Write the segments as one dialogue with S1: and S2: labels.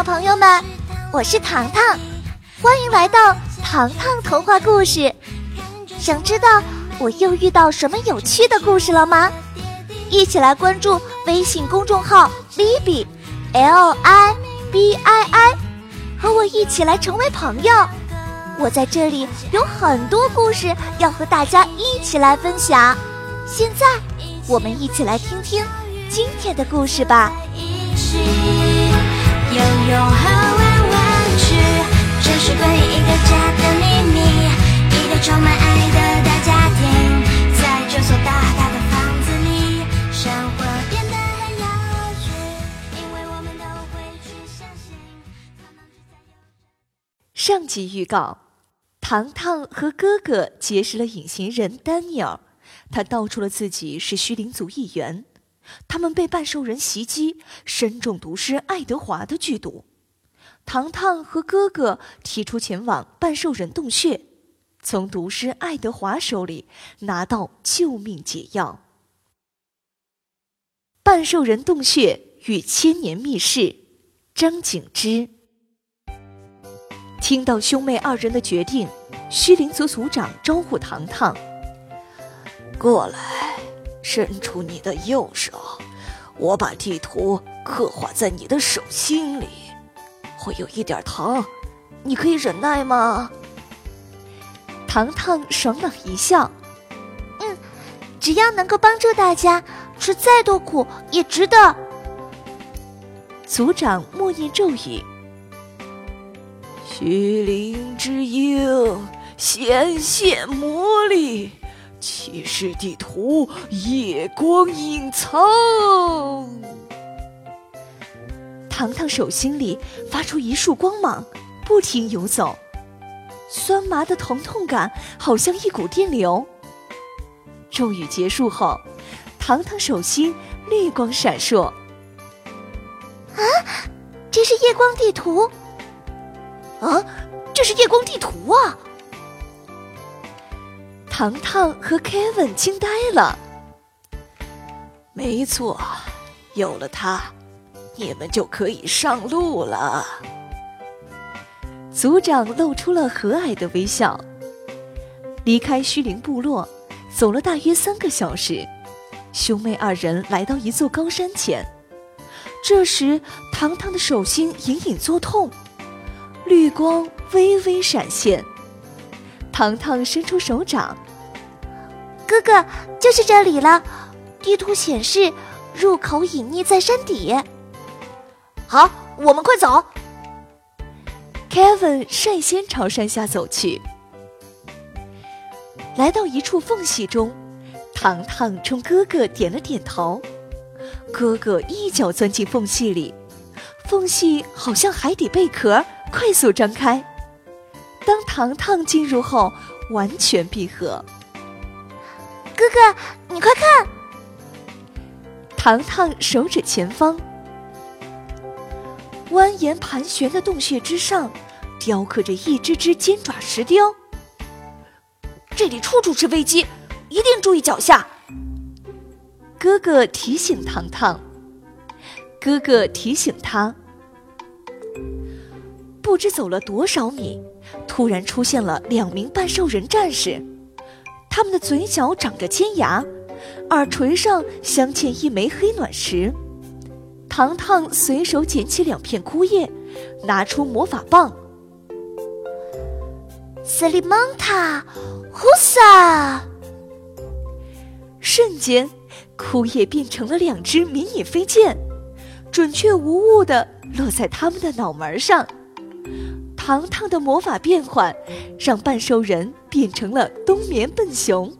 S1: 小朋友们，我是糖糖，欢迎来到糖糖童话故事。想知道我又遇到什么有趣的故事了吗？一起来关注微信公众号 “Libby”，L I B I I，和我一起来成为朋友。我在这里有很多故事要和大家一起来分享。现在，我们一起来听听今天的故事吧。有用和玩玩具，这是关于一个家的秘密，一个充满爱的大家庭，在这所大大的房子里，生活变得很有趣，因为我们都会去相信。上集预告：糖糖和哥哥结识了隐形人丹尼尔，他道出了自己是虚灵族一员。他们被半兽人袭击，身中毒师爱德华的剧毒。糖糖和哥哥提出前往半兽人洞穴，从毒师爱德华手里拿到救命解药。半兽人洞穴与千年密室，张景之听到兄妹二人的决定，虚灵族族长招呼糖糖
S2: 过来。伸出你的右手，我把地图刻画在你的手心里，会有一点疼，你可以忍耐吗？
S1: 糖糖爽朗一笑，嗯，只要能够帮助大家，吃再多苦也值得。族长默念咒语：“
S2: 虚灵之鹰，显现魔力。”启示地图，夜光隐藏。
S1: 糖糖手心里发出一束光芒，不停游走，酸麻的疼痛感好像一股电流。咒语结束后，糖糖手心绿光闪烁。啊，这是夜光地图！
S2: 啊，这是夜光地图啊！
S1: 糖糖和 Kevin 惊呆了。
S2: 没错，有了它，你们就可以上路了。
S1: 族长露出了和蔼的微笑。离开虚灵部落，走了大约三个小时，兄妹二人来到一座高山前。这时，糖糖的手心隐隐作痛，绿光微微闪现。糖糖伸出手掌。哥哥，就是这里了。地图显示，入口隐匿在山底。
S2: 好，我们快走。
S1: Kevin 率先朝山下走去，来到一处缝隙中，糖糖冲哥哥点了点头。哥哥一脚钻进缝隙里，缝隙好像海底贝壳，快速张开。当糖糖进入后，完全闭合。哥哥，你快看！糖糖手指前方，蜿蜒盘旋的洞穴之上，雕刻着一只只尖爪石雕。
S2: 这里处处是危机，一定注意脚下。
S1: 哥哥提醒糖糖，哥哥提醒他。不知走了多少米，突然出现了两名半兽人战士。他们的嘴角长着尖牙，耳垂上镶嵌一枚黑卵石。糖糖随手捡起两片枯叶，拿出魔法棒。斯里蒙塔，呼萨！瞬间，枯叶变成了两只迷你飞剑，准确无误的落在他们的脑门上。糖糖的魔法变换，让半兽人变成了冬眠笨熊。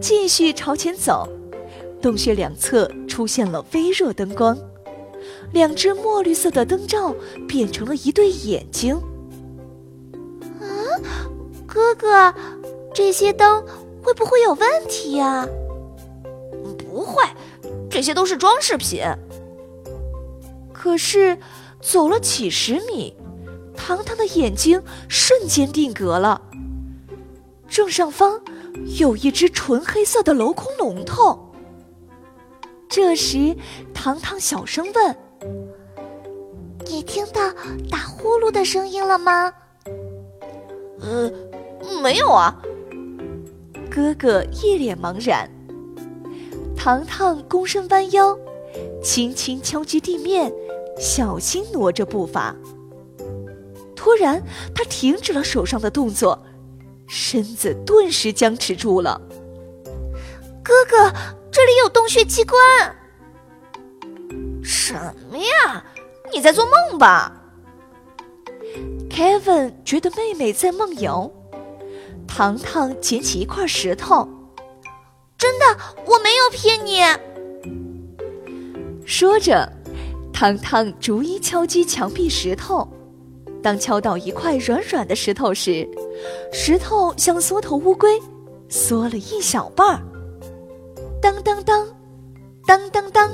S1: 继续朝前走，洞穴两侧出现了微弱灯光，两只墨绿色的灯罩变成了一对眼睛。啊，哥哥，这些灯会不会有问题呀？
S2: 不会，这些都是装饰品。
S1: 可是，走了几十米。糖糖的眼睛瞬间定格了。正上方有一只纯黑色的镂空龙头。这时，糖糖小声问：“
S3: 你听到打呼噜的声音了吗？
S2: 呃，没有啊。
S1: 哥哥一脸茫然。糖糖躬身弯腰，轻轻敲击地面，小心挪着步伐。突然，他停止了手上的动作，身子顿时僵持住了。
S3: 哥哥，这里有洞穴机关。
S2: 什么呀？你在做梦吧
S1: ？Kevin 觉得妹妹在梦游。糖糖捡起一块石头，
S3: 真的，我没有骗你。
S1: 说着，糖糖逐一敲击墙壁石头。当敲到一块软软的石头时，石头像缩头乌龟，缩了一小半儿。当当当，当当当，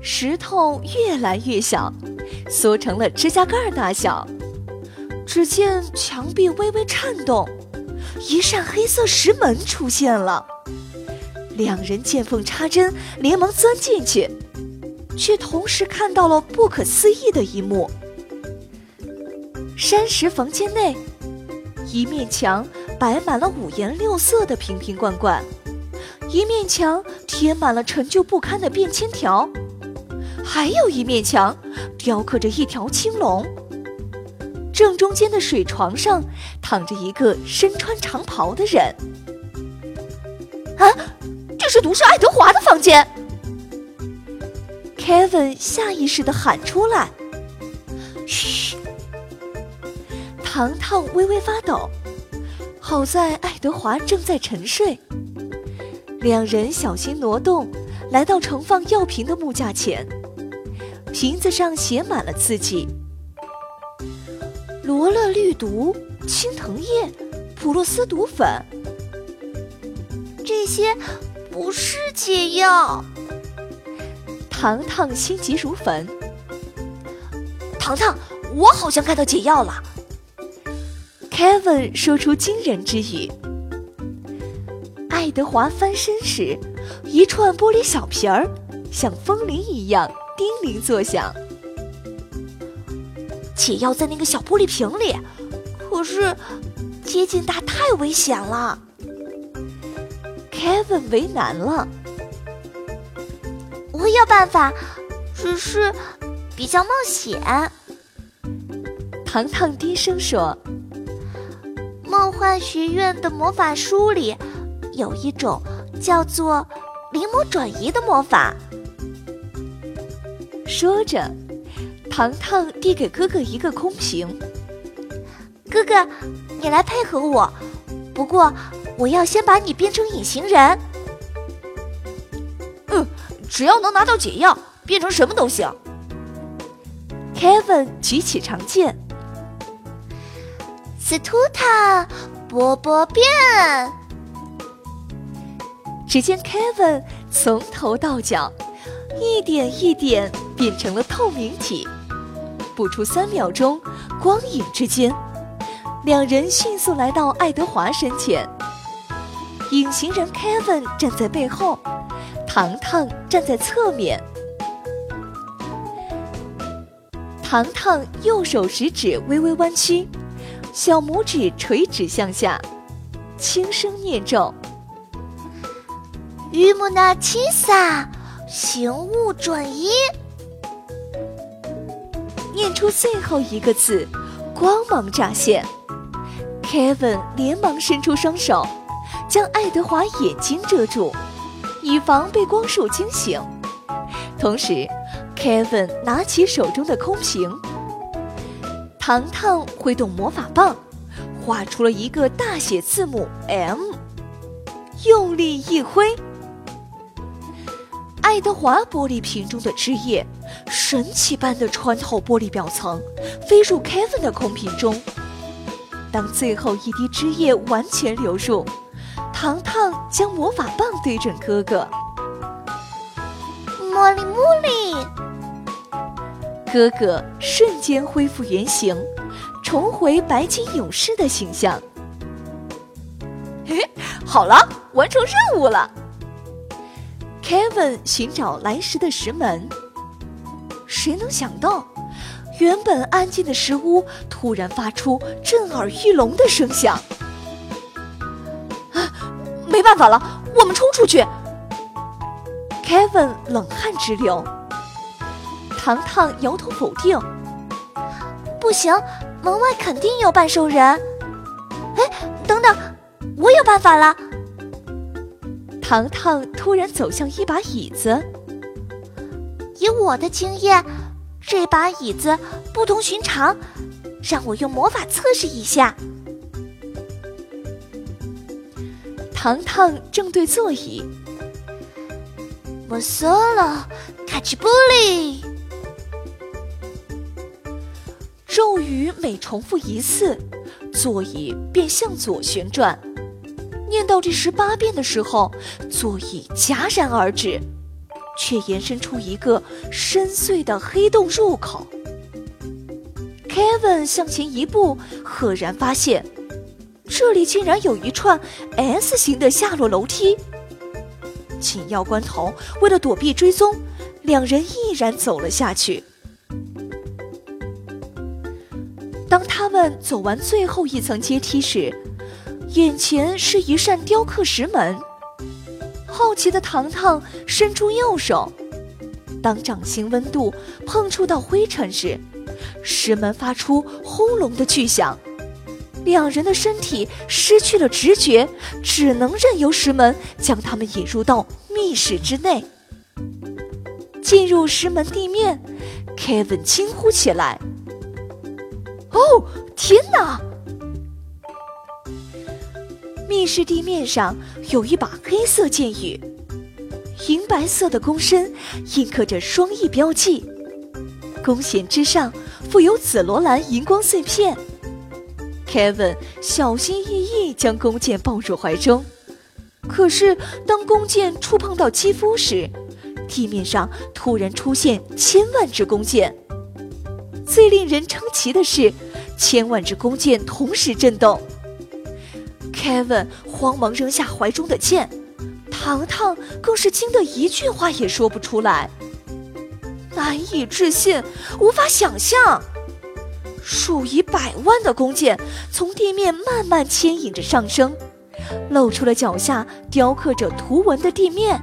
S1: 石头越来越小，缩成了指甲盖大小。只见墙壁微微颤动，一扇黑色石门出现了。两人见缝插针，连忙钻进去。却同时看到了不可思议的一幕：山石房间内，一面墙摆满了五颜六色的瓶瓶罐罐，一面墙贴满了陈旧不堪的便签条，还有一面墙雕刻着一条青龙。正中间的水床上躺着一个身穿长袍的人。啊，这是毒师爱德华的房间！Kevin 下意识的喊出来：“嘘！”糖糖微微发抖。好在爱德华正在沉睡。两人小心挪动，来到盛放药瓶的木架前。瓶子上写满了字迹：罗勒绿毒、青藤叶、普洛斯毒粉。
S3: 这些不是解药。
S1: 糖糖心急如焚。
S2: 糖糖，我好像看到解药了。
S1: Kevin 说出惊人之语。爱德华翻身时，一串玻璃小瓶儿像风铃一样叮铃作响。
S2: 解药在那个小玻璃瓶里，
S3: 可是接近它太危险了。
S1: Kevin 为难了。
S3: 我有办法，只是比较冒险。
S1: 糖糖低声说：“
S3: 梦幻学院的魔法书里有一种叫做临摹转移的魔法。”
S1: 说着，糖糖递给哥哥一个空瓶。
S3: 哥哥，你来配合我，不过我要先把你变成隐形人。
S2: 只要能拿到解药，变成什么都行。
S1: Kevin 举起长剑，
S3: 斯图塔波波变。
S1: 只见 Kevin 从头到脚，一点一点变成了透明体。不出三秒钟，光影之间，两人迅速来到爱德华身前。隐形人 Kevin 站在背后。糖糖站在侧面，糖糖右手食指微微弯曲，小拇指垂直向下，轻声念咒：“
S3: 雨木那七萨，行物转移。”
S1: 念出最后一个字，光芒乍现。Kevin 连忙伸出双手，将爱德华眼睛遮住。以防被光束惊醒，同时，Kevin 拿起手中的空瓶，糖糖挥动魔法棒，画出了一个大写字母 M，用力一挥，爱德华玻璃瓶中的汁液神奇般的穿透玻璃表层，飞入 Kevin 的空瓶中。当最后一滴汁液完全流入。糖糖将魔法棒对准哥哥，
S3: 茉莉茉莉，
S1: 哥哥瞬间恢复原形，重回白金勇士的形象。
S2: 嘿，好了，完成任务了。
S1: Kevin 寻找来时的石门，谁能想到，原本安静的石屋突然发出震耳欲聋的声响？没办法了，我们冲出去！Kevin 冷汗直流。糖糖摇头否定：“
S3: 不行，门外肯定有半兽人。”哎，等等，我有办法了！
S1: 糖糖突然走向一把椅子。
S3: 以我的经验，这把椅子不同寻常，让我用魔法测试一下。
S1: 糖糖正对座椅，
S3: 我说了，卡奇布里。
S1: 咒语每重复一次，座椅便向左旋转。念到第十八遍的时候，座椅戛然而止。却延伸出一个深邃的黑洞入口。Kevin 向前一步，赫然发现，这里竟然有一串 S 型的下落楼梯。紧要关头，为了躲避追踪，两人毅然走了下去。当他们走完最后一层阶梯时，眼前是一扇雕刻石门。好奇的糖糖伸出右手，当掌心温度碰触到灰尘时，石门发出轰隆的巨响。两人的身体失去了直觉，只能任由石门将他们引入到密室之内。进入石门地面，Kevin 惊呼起来：“哦，天哪！”密室地面上有一把黑色剑羽，银白色的弓身印刻着双翼标记，弓弦之上附有紫罗兰荧光碎片。Kevin 小心翼翼将弓箭抱入怀中，可是当弓箭触碰到肌肤时，地面上突然出现千万支弓箭。最令人称奇的是，千万支弓箭同时震动。Kevin 慌忙扔下怀中的剑，糖糖更是惊得一句话也说不出来。难以置信，无法想象，数以百万的弓箭从地面慢慢牵引着上升，露出了脚下雕刻着图文的地面。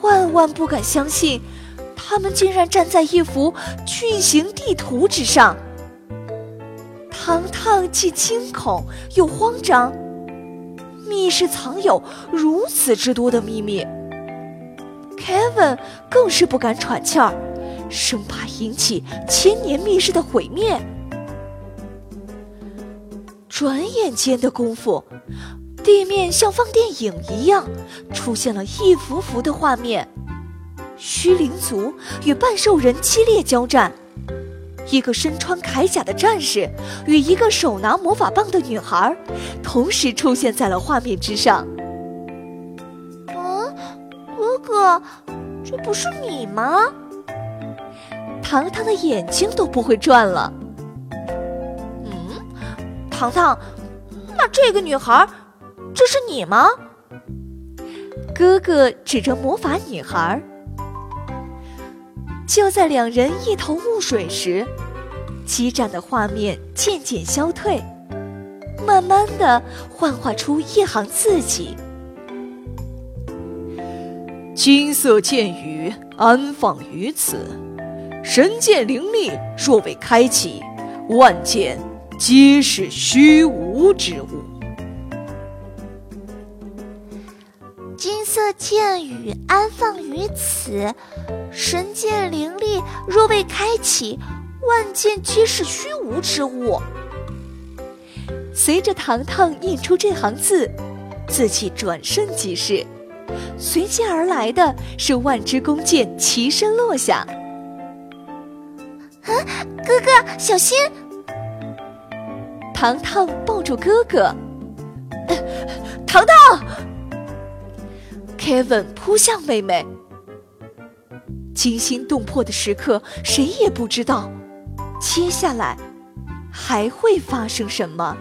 S1: 万万不敢相信，他们竟然站在一幅巨型地图之上。糖糖既惊恐又慌张，密室藏有如此之多的秘密，Kevin 更是不敢喘气儿，生怕引起千年密室的毁灭。转眼间的功夫，地面像放电影一样，出现了一幅幅的画面：虚灵族与半兽人激烈交战。一个身穿铠甲的战士与一个手拿魔法棒的女孩，同时出现在了画面之上。
S3: 嗯，哥哥，这不是你吗？
S1: 糖糖的眼睛都不会转了。
S3: 嗯，糖糖，那这个女孩，这是你吗？
S1: 哥哥指着魔法女孩。就在两人一头雾水时，激战的画面渐渐消退，慢慢的幻化出一行字迹：“金色剑雨安放于此，神剑灵力若未开启，万剑皆是虚无之物。”
S3: 金色剑雨安放于此。神剑灵力若未开启，万剑皆是虚无之物。
S1: 随着糖糖印出这行字，字气转瞬即逝，随即而来的是万支弓箭齐声落下。
S3: 啊，哥哥小心！
S1: 糖糖抱住哥哥，糖糖，Kevin 扑向妹妹。惊心动魄的时刻，谁也不知道，接下来还会发生什么。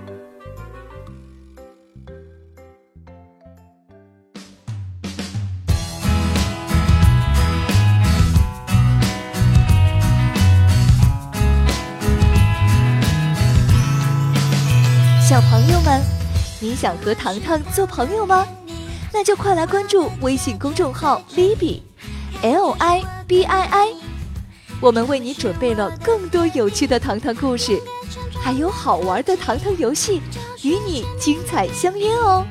S1: 想和糖糖做朋友吗？那就快来关注微信公众号 “libi”，L I B I I，我们为你准备了更多有趣的糖糖故事，还有好玩的糖糖游戏，与你精彩相约哦。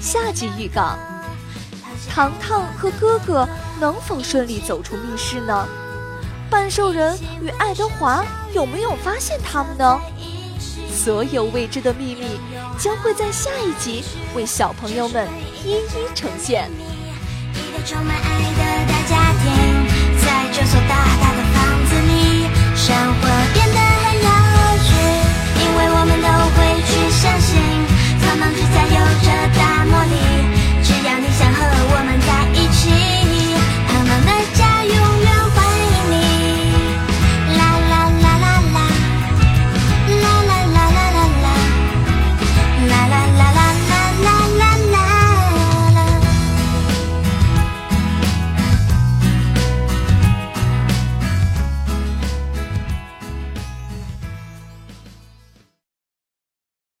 S1: 下集预告：糖糖和哥哥能否顺利走出密室呢？半兽人与爱德华有没有发现他们呢？所有未知的秘密，将会在下一集为小朋友们一一呈现。
S4: 在这所大大的房子里，生活变。